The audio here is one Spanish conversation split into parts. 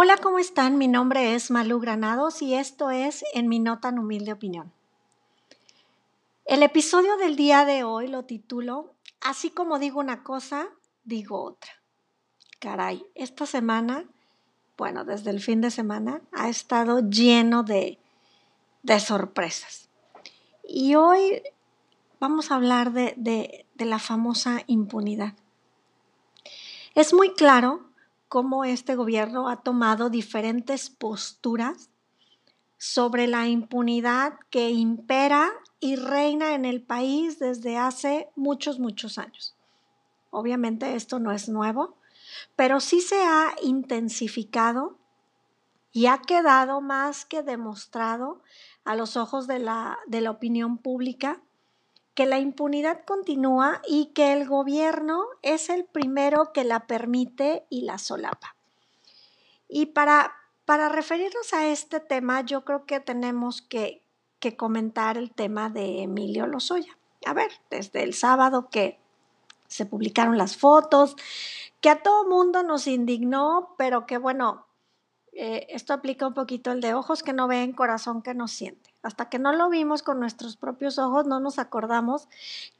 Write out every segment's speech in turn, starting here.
Hola, ¿cómo están? Mi nombre es Malu Granados y esto es En mi no tan humilde opinión. El episodio del día de hoy lo titulo Así como digo una cosa, digo otra. Caray, esta semana, bueno, desde el fin de semana, ha estado lleno de, de sorpresas. Y hoy vamos a hablar de, de, de la famosa impunidad. Es muy claro cómo este gobierno ha tomado diferentes posturas sobre la impunidad que impera y reina en el país desde hace muchos, muchos años. Obviamente esto no es nuevo, pero sí se ha intensificado y ha quedado más que demostrado a los ojos de la, de la opinión pública que la impunidad continúa y que el gobierno es el primero que la permite y la solapa. Y para, para referirnos a este tema, yo creo que tenemos que, que comentar el tema de Emilio Lozoya. A ver, desde el sábado que se publicaron las fotos, que a todo mundo nos indignó, pero que bueno, eh, esto aplica un poquito el de ojos que no ven, corazón que no siente. Hasta que no lo vimos con nuestros propios ojos, no nos acordamos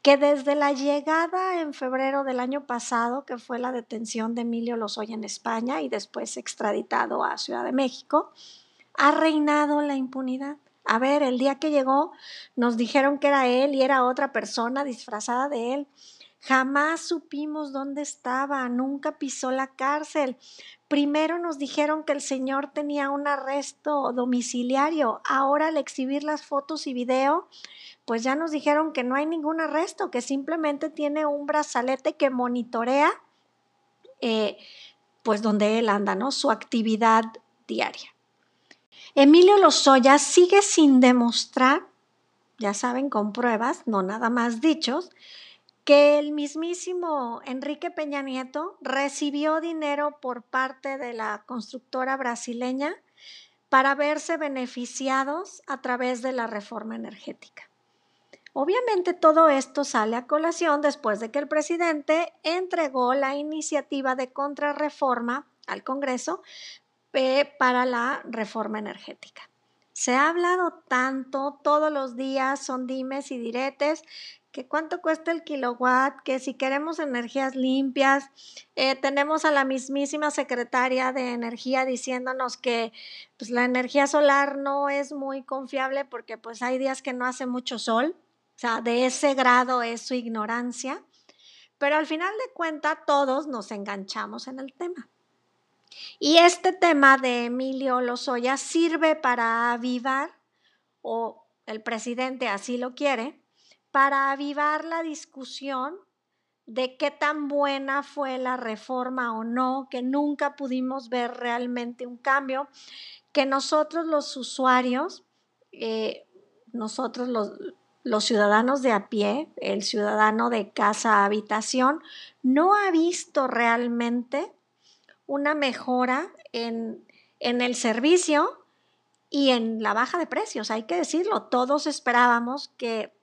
que desde la llegada en febrero del año pasado, que fue la detención de Emilio Lozoya en España y después extraditado a Ciudad de México, ha reinado la impunidad. A ver, el día que llegó nos dijeron que era él y era otra persona disfrazada de él. Jamás supimos dónde estaba, nunca pisó la cárcel. Primero nos dijeron que el señor tenía un arresto domiciliario. Ahora al exhibir las fotos y video, pues ya nos dijeron que no hay ningún arresto, que simplemente tiene un brazalete que monitorea, eh, pues donde él anda, ¿no? Su actividad diaria. Emilio Lozoya sigue sin demostrar, ya saben, con pruebas, no nada más dichos, que el mismísimo Enrique Peña Nieto recibió dinero por parte de la constructora brasileña para verse beneficiados a través de la reforma energética. Obviamente todo esto sale a colación después de que el presidente entregó la iniciativa de contrarreforma al Congreso eh, para la reforma energética. Se ha hablado tanto, todos los días son dimes y diretes, cuánto cuesta el kilowatt, que si queremos energías limpias, eh, tenemos a la mismísima secretaria de energía diciéndonos que pues, la energía solar no es muy confiable porque pues hay días que no hace mucho sol, o sea, de ese grado es su ignorancia, pero al final de cuentas todos nos enganchamos en el tema. Y este tema de Emilio Lozoya sirve para avivar, o el presidente así lo quiere, para avivar la discusión de qué tan buena fue la reforma o no, que nunca pudimos ver realmente un cambio, que nosotros los usuarios, eh, nosotros los, los ciudadanos de a pie, el ciudadano de casa habitación, no ha visto realmente una mejora en, en el servicio y en la baja de precios, hay que decirlo. Todos esperábamos que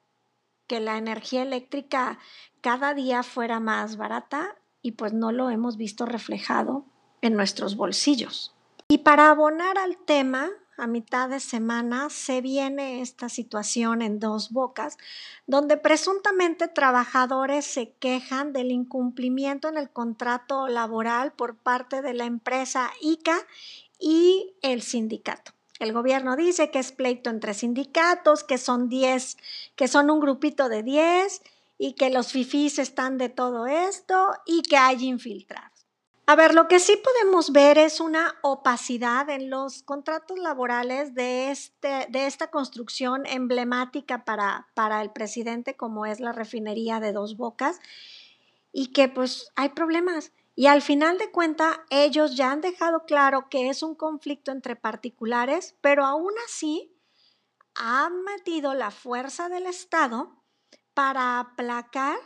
que la energía eléctrica cada día fuera más barata y pues no lo hemos visto reflejado en nuestros bolsillos. Y para abonar al tema, a mitad de semana se viene esta situación en dos bocas, donde presuntamente trabajadores se quejan del incumplimiento en el contrato laboral por parte de la empresa ICA y el sindicato. El gobierno dice que es pleito entre sindicatos, que son 10, que son un grupito de 10 y que los fifís están de todo esto y que hay infiltrados. A ver, lo que sí podemos ver es una opacidad en los contratos laborales de, este, de esta construcción emblemática para, para el presidente como es la refinería de Dos Bocas y que pues hay problemas. Y al final de cuenta, ellos ya han dejado claro que es un conflicto entre particulares, pero aún así han metido la fuerza del Estado para aplacar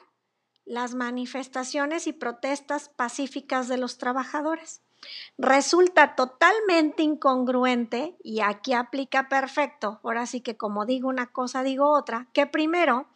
las manifestaciones y protestas pacíficas de los trabajadores. Resulta totalmente incongruente, y aquí aplica perfecto, ahora sí que como digo una cosa, digo otra, que primero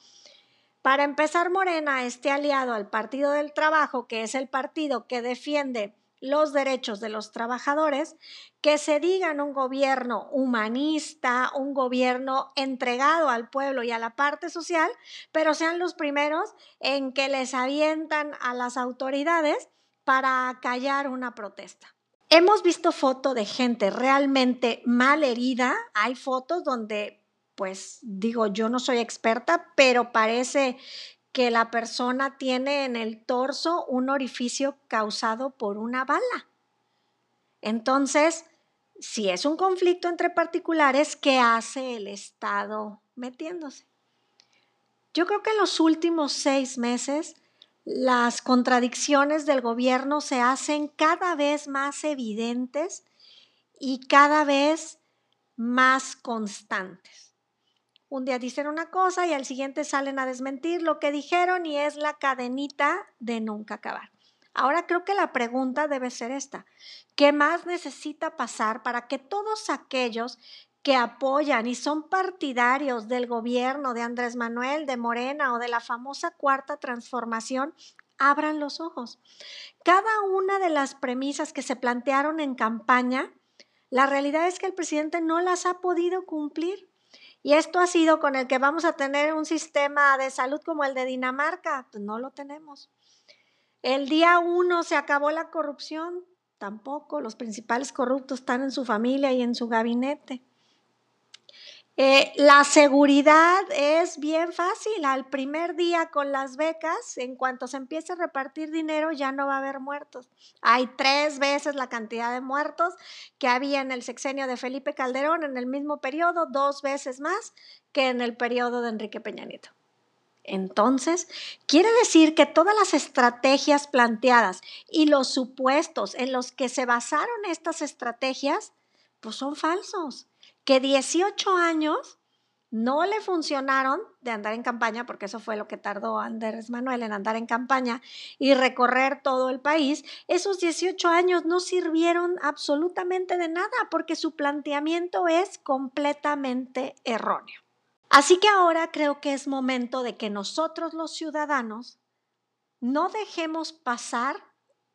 para empezar, Morena, este aliado al Partido del Trabajo, que es el partido que defiende los derechos de los trabajadores, que se digan un gobierno humanista, un gobierno entregado al pueblo y a la parte social, pero sean los primeros en que les avientan a las autoridades para callar una protesta. Hemos visto fotos de gente realmente mal herida. Hay fotos donde, pues digo, yo no soy experta, pero parece que la persona tiene en el torso un orificio causado por una bala. Entonces, si es un conflicto entre particulares, ¿qué hace el Estado metiéndose? Yo creo que en los últimos seis meses las contradicciones del gobierno se hacen cada vez más evidentes y cada vez más constantes. Un día dicen una cosa y al siguiente salen a desmentir lo que dijeron y es la cadenita de nunca acabar. Ahora creo que la pregunta debe ser esta. ¿Qué más necesita pasar para que todos aquellos que apoyan y son partidarios del gobierno de Andrés Manuel, de Morena o de la famosa cuarta transformación abran los ojos? Cada una de las premisas que se plantearon en campaña, la realidad es que el presidente no las ha podido cumplir. Y esto ha sido con el que vamos a tener un sistema de salud como el de Dinamarca. Pues no lo tenemos. El día uno se acabó la corrupción. Tampoco. Los principales corruptos están en su familia y en su gabinete. Eh, la seguridad es bien fácil. Al primer día con las becas, en cuanto se empiece a repartir dinero, ya no va a haber muertos. Hay tres veces la cantidad de muertos que había en el sexenio de Felipe Calderón en el mismo periodo, dos veces más que en el periodo de Enrique Peña Nieto. Entonces, quiere decir que todas las estrategias planteadas y los supuestos en los que se basaron estas estrategias, pues son falsos que 18 años no le funcionaron de andar en campaña, porque eso fue lo que tardó Andrés Manuel en andar en campaña y recorrer todo el país, esos 18 años no sirvieron absolutamente de nada porque su planteamiento es completamente erróneo. Así que ahora creo que es momento de que nosotros los ciudadanos no dejemos pasar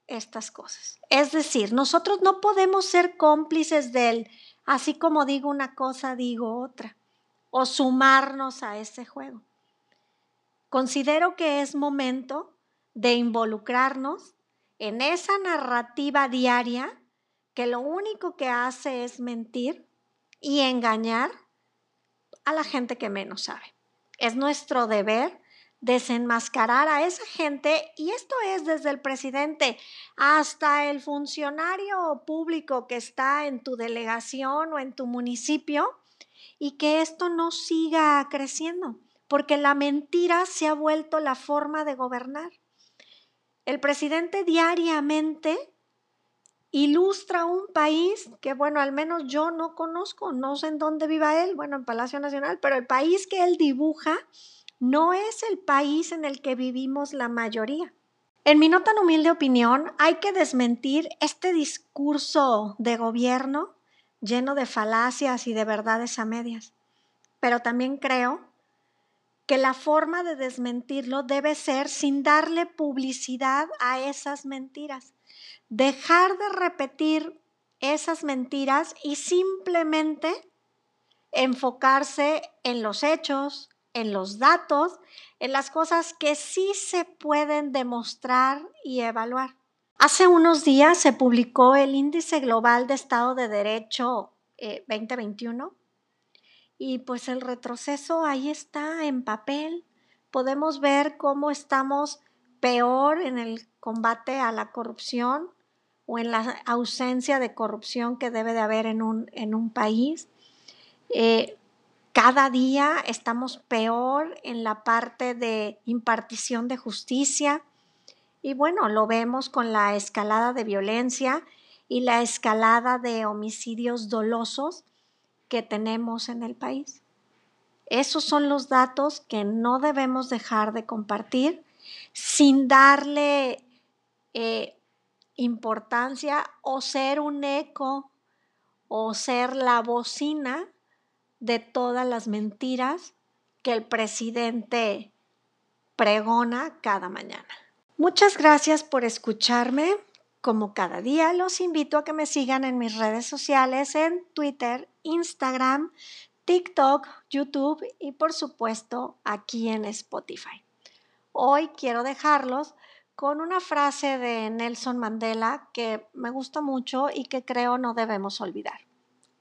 estas cosas. Es decir, nosotros no podemos ser cómplices del Así como digo una cosa, digo otra. O sumarnos a ese juego. Considero que es momento de involucrarnos en esa narrativa diaria que lo único que hace es mentir y engañar a la gente que menos sabe. Es nuestro deber desenmascarar a esa gente y esto es desde el presidente hasta el funcionario público que está en tu delegación o en tu municipio y que esto no siga creciendo, porque la mentira se ha vuelto la forma de gobernar. El presidente diariamente ilustra un país que, bueno, al menos yo no conozco, no sé en dónde viva él, bueno, en Palacio Nacional, pero el país que él dibuja no es el país en el que vivimos la mayoría. En mi no tan humilde opinión, hay que desmentir este discurso de gobierno lleno de falacias y de verdades a medias. Pero también creo que la forma de desmentirlo debe ser sin darle publicidad a esas mentiras. Dejar de repetir esas mentiras y simplemente enfocarse en los hechos, en los datos, en las cosas que sí se pueden demostrar y evaluar. Hace unos días se publicó el Índice Global de Estado de Derecho 2021 eh, y pues el retroceso ahí está en papel. Podemos ver cómo estamos peor en el combate a la corrupción o en la ausencia de corrupción que debe de haber en un, en un país. Eh, cada día estamos peor en la parte de impartición de justicia y bueno, lo vemos con la escalada de violencia y la escalada de homicidios dolosos que tenemos en el país. Esos son los datos que no debemos dejar de compartir sin darle eh, importancia o ser un eco o ser la bocina de todas las mentiras que el presidente pregona cada mañana. Muchas gracias por escucharme. Como cada día, los invito a que me sigan en mis redes sociales en Twitter, Instagram, TikTok, YouTube y por supuesto aquí en Spotify. Hoy quiero dejarlos con una frase de Nelson Mandela que me gusta mucho y que creo no debemos olvidar.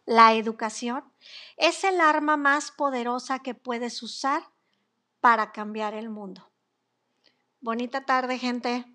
La educación es el arma más poderosa que puedes usar para cambiar el mundo. Bonita tarde, gente.